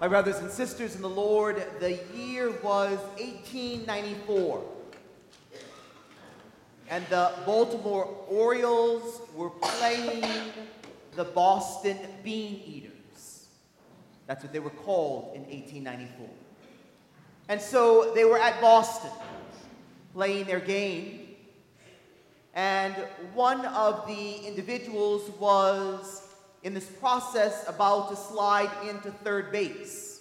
My brothers and sisters in the Lord, the year was 1894. And the Baltimore Orioles were playing the Boston Bean Eaters. That's what they were called in 1894. And so they were at Boston playing their game. And one of the individuals was in this process about to slide into third base.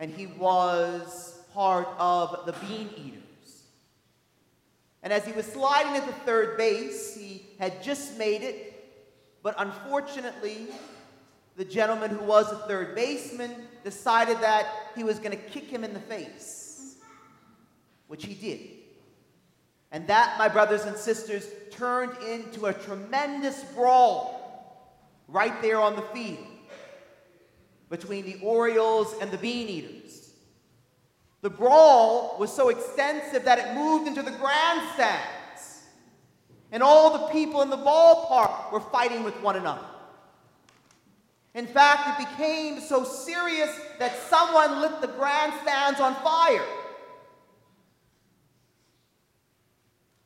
And he was part of the Bean Eaters. And as he was sliding into third base, he had just made it, but unfortunately, the gentleman who was a third baseman decided that he was going to kick him in the face, which he did. And that, my brothers and sisters, turned into a tremendous brawl right there on the field between the Orioles and the Bean Eaters. The brawl was so extensive that it moved into the grandstands, and all the people in the ballpark were fighting with one another. In fact, it became so serious that someone lit the grandstands on fire.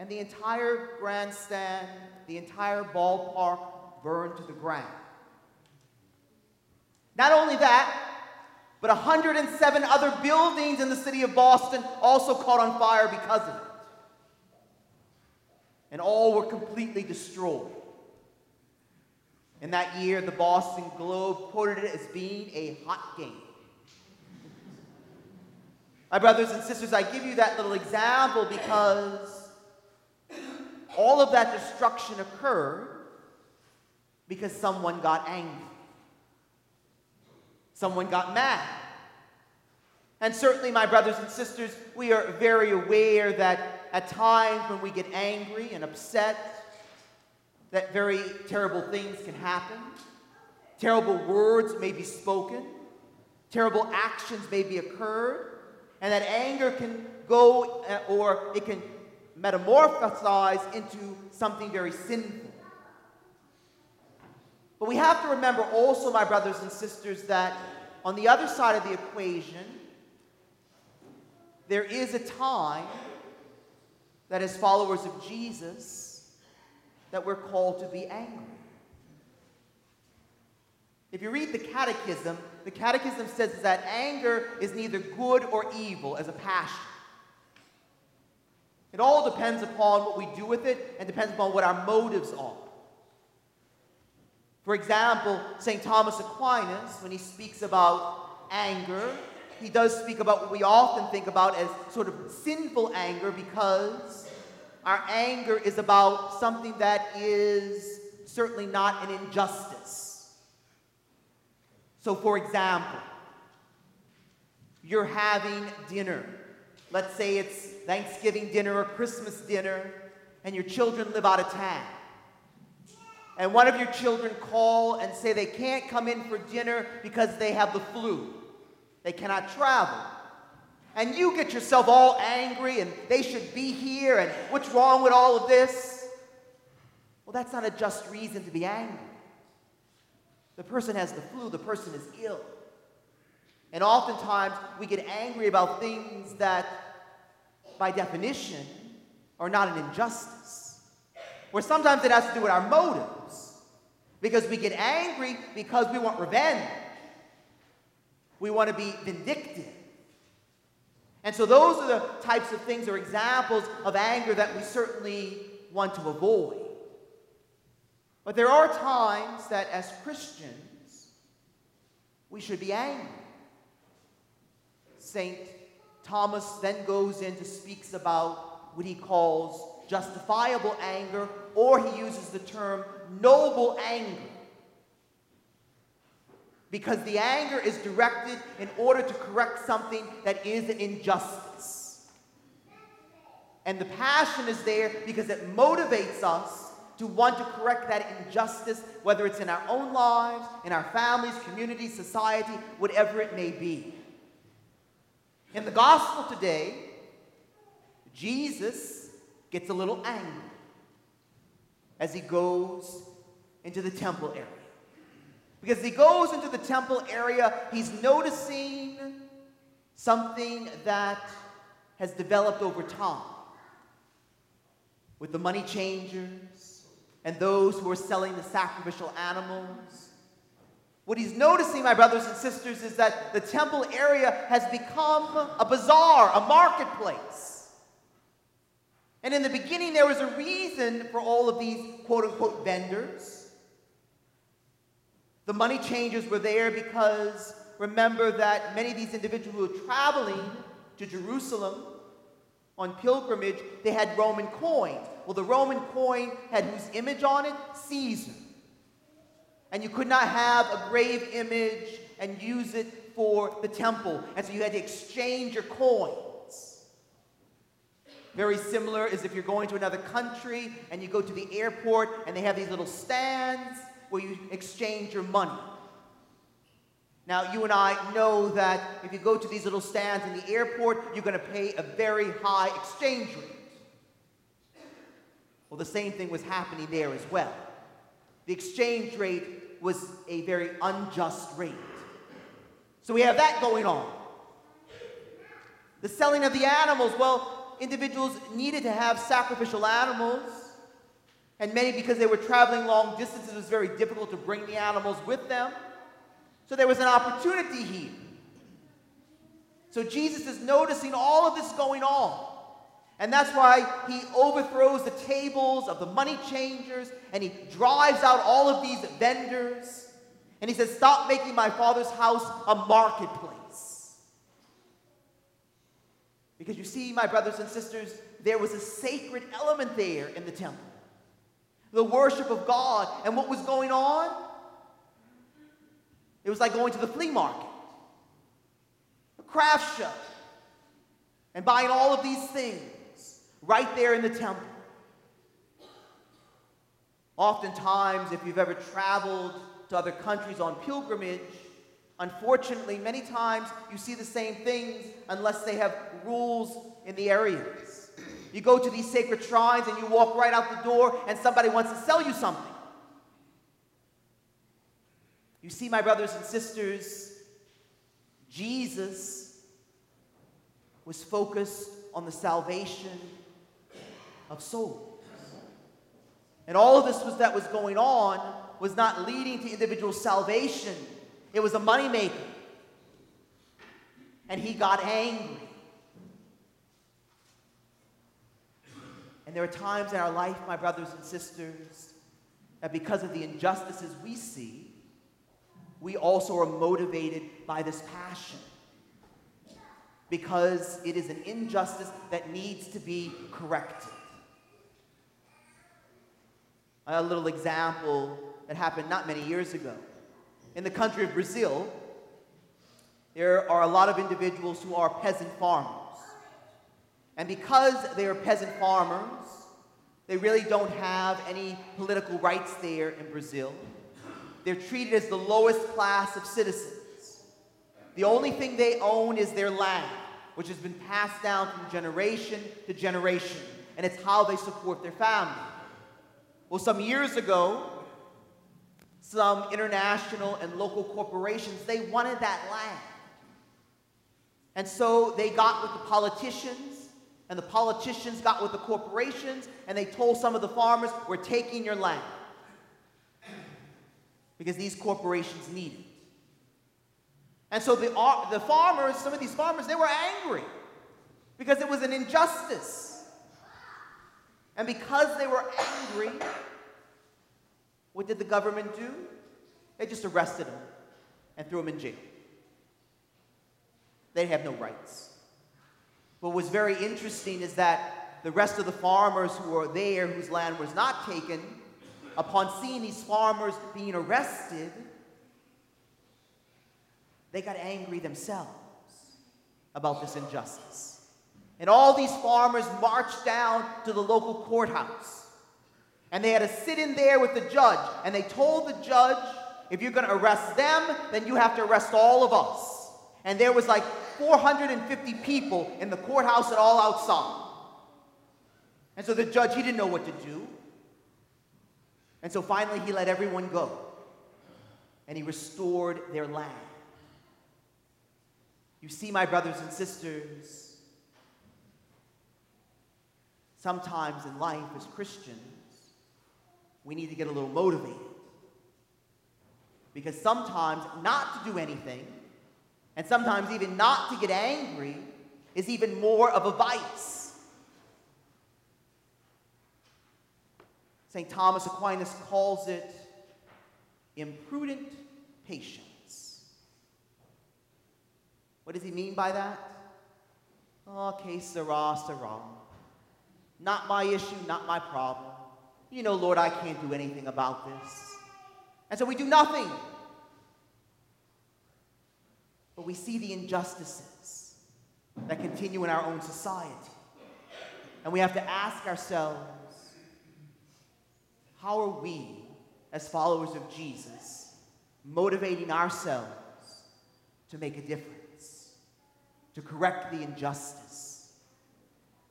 And the entire grandstand, the entire ballpark burned to the ground. Not only that, but 107 other buildings in the city of Boston also caught on fire because of it. And all were completely destroyed. In that year, the Boston Globe quoted it as being a hot game. My brothers and sisters, I give you that little example because all of that destruction occurred because someone got angry. Someone got mad. And certainly, my brothers and sisters, we are very aware that at times when we get angry and upset, that very terrible things can happen. Terrible words may be spoken. Terrible actions may be occurred. And that anger can go uh, or it can metamorphosize into something very sinful. But we have to remember also, my brothers and sisters, that on the other side of the equation, there is a time that as followers of Jesus, that we're called to be angry. If you read the catechism, the catechism says that anger is neither good or evil as a passion. It all depends upon what we do with it and depends upon what our motives are. For example, St. Thomas Aquinas, when he speaks about anger, he does speak about what we often think about as sort of sinful anger because our anger is about something that is certainly not an injustice. So, for example, you're having dinner. Let's say it's Thanksgiving dinner or Christmas dinner, and your children live out of town and one of your children call and say they can't come in for dinner because they have the flu, they cannot travel. And you get yourself all angry and they should be here and what's wrong with all of this? Well, that's not a just reason to be angry. The person has the flu, the person is ill. And oftentimes we get angry about things that, by definition, are not an injustice. Or sometimes it has to do with our motives. Because we get angry because we want revenge. We want to be vindictive. And so those are the types of things or examples of anger that we certainly want to avoid. But there are times that as Christians, we should be angry. St. Thomas then goes in to speaks about what he calls justifiable anger, or he uses the term noble anger. Because the anger is directed in order to correct something that is an injustice. And the passion is there because it motivates us to want to correct that injustice, whether it's in our own lives, in our families, community, society, whatever it may be. In the gospel today, Jesus gets a little angry as he goes into the temple area. Because he goes into the temple area, he's noticing something that has developed over time with the money changers and those who are selling the sacrificial animals. What he's noticing, my brothers and sisters, is that the temple area has become a bazaar, a marketplace. And in the beginning, there was a reason for all of these quote unquote vendors. The money changers were there because remember that many of these individuals who were traveling to Jerusalem on pilgrimage, they had Roman coins. Well, the Roman coin had whose image on it? Caesar. And you could not have a grave image and use it for the temple. And so you had to exchange your coins. Very similar is if you're going to another country and you go to the airport and they have these little stands where you exchange your money. Now, you and I know that if you go to these little stands in the airport, you're going to pay a very high exchange rate. Well, the same thing was happening there as well. The exchange rate was a very unjust rate. So we have that going on. The selling of the animals, well, individuals needed to have sacrificial animals. And many, because they were traveling long distances, it was very difficult to bring the animals with them. So there was an opportunity here. So Jesus is noticing all of this going on. And that's why he overthrows the tables of the money changers and he drives out all of these vendors. And he says, Stop making my father's house a marketplace. Because you see, my brothers and sisters, there was a sacred element there in the temple the worship of God. And what was going on? It was like going to the flea market, a craft show, and buying all of these things right there in the temple. Oftentimes, if you've ever traveled to other countries on pilgrimage, unfortunately, many times you see the same things unless they have rules in the areas. You go to these sacred shrines and you walk right out the door, and somebody wants to sell you something. You see, my brothers and sisters, Jesus was focused on the salvation of souls. And all of this was that was going on was not leading to individual salvation. It was a moneymaker. And he got angry. And there are times in our life, my brothers and sisters, that because of the injustices we see, we also are motivated by this passion because it is an injustice that needs to be corrected. A little example that happened not many years ago. In the country of Brazil, there are a lot of individuals who are peasant farmers. And because they are peasant farmers, they really don't have any political rights there in Brazil. They're treated as the lowest class of citizens. The only thing they own is their land, which has been passed down from generation to generation, and it's how they support their family. Well, some years ago, some international and local corporations, they wanted that land. And so they got with the politicians, and the politicians got with the corporations, and they told some of the farmers, We're taking your land because these corporations need it. And so the, uh, the farmers, some of these farmers, they were angry because it was an injustice. And because they were angry, what did the government do? They just arrested them and threw them in jail. They have no rights. What was very interesting is that the rest of the farmers who were there, whose land was not taken, upon seeing these farmers being arrested, they got angry themselves about this injustice. And all these farmers marched down to the local courthouse. And they had to sit in there with the judge. And they told the judge, if you're going to arrest them, then you have to arrest all of us. And there was like 450 people in the courthouse and all outside. And so the judge, he didn't know what to do. And so finally, he let everyone go. and he restored their land. You see, my brothers and sisters, sometimes in life as Christians, we need to get a little motivated. Because sometimes not to do anything, and sometimes even not to get angry, is even more of a vice. St. Thomas Aquinas calls it imprudent patience. What does he mean by that? Okay, sera, sera. Not my issue, not my problem. You know, Lord, I can't do anything about this. And so we do nothing. But we see the injustices that continue in our own society. And we have to ask ourselves how are we, as followers of Jesus, motivating ourselves to make a difference, to correct the injustice?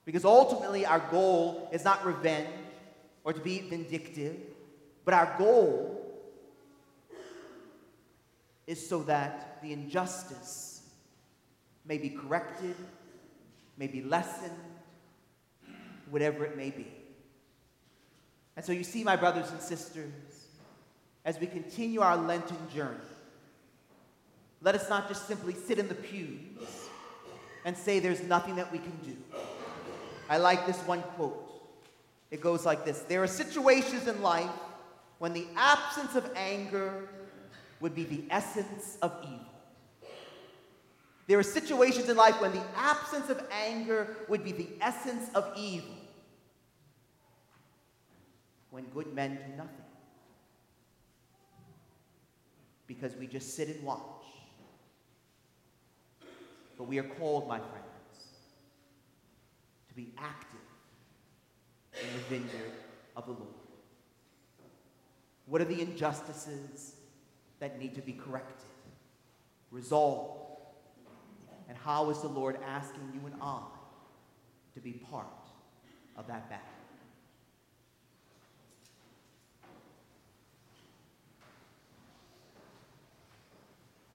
Because ultimately, our goal is not revenge or to be vindictive, but our goal is so that the injustice may be corrected, may be lessened, whatever it may be. And so you see, my brothers and sisters, as we continue our Lenten journey, let us not just simply sit in the pews and say there's nothing that we can do. I like this one quote. It goes like this There are situations in life when the absence of anger would be the essence of evil. There are situations in life when the absence of anger would be the essence of evil. When good men do nothing. Because we just sit and watch. But we are called, my friends, to be active vineyard of the Lord. What are the injustices that need to be corrected, resolved? And how is the Lord asking you and I to be part of that battle?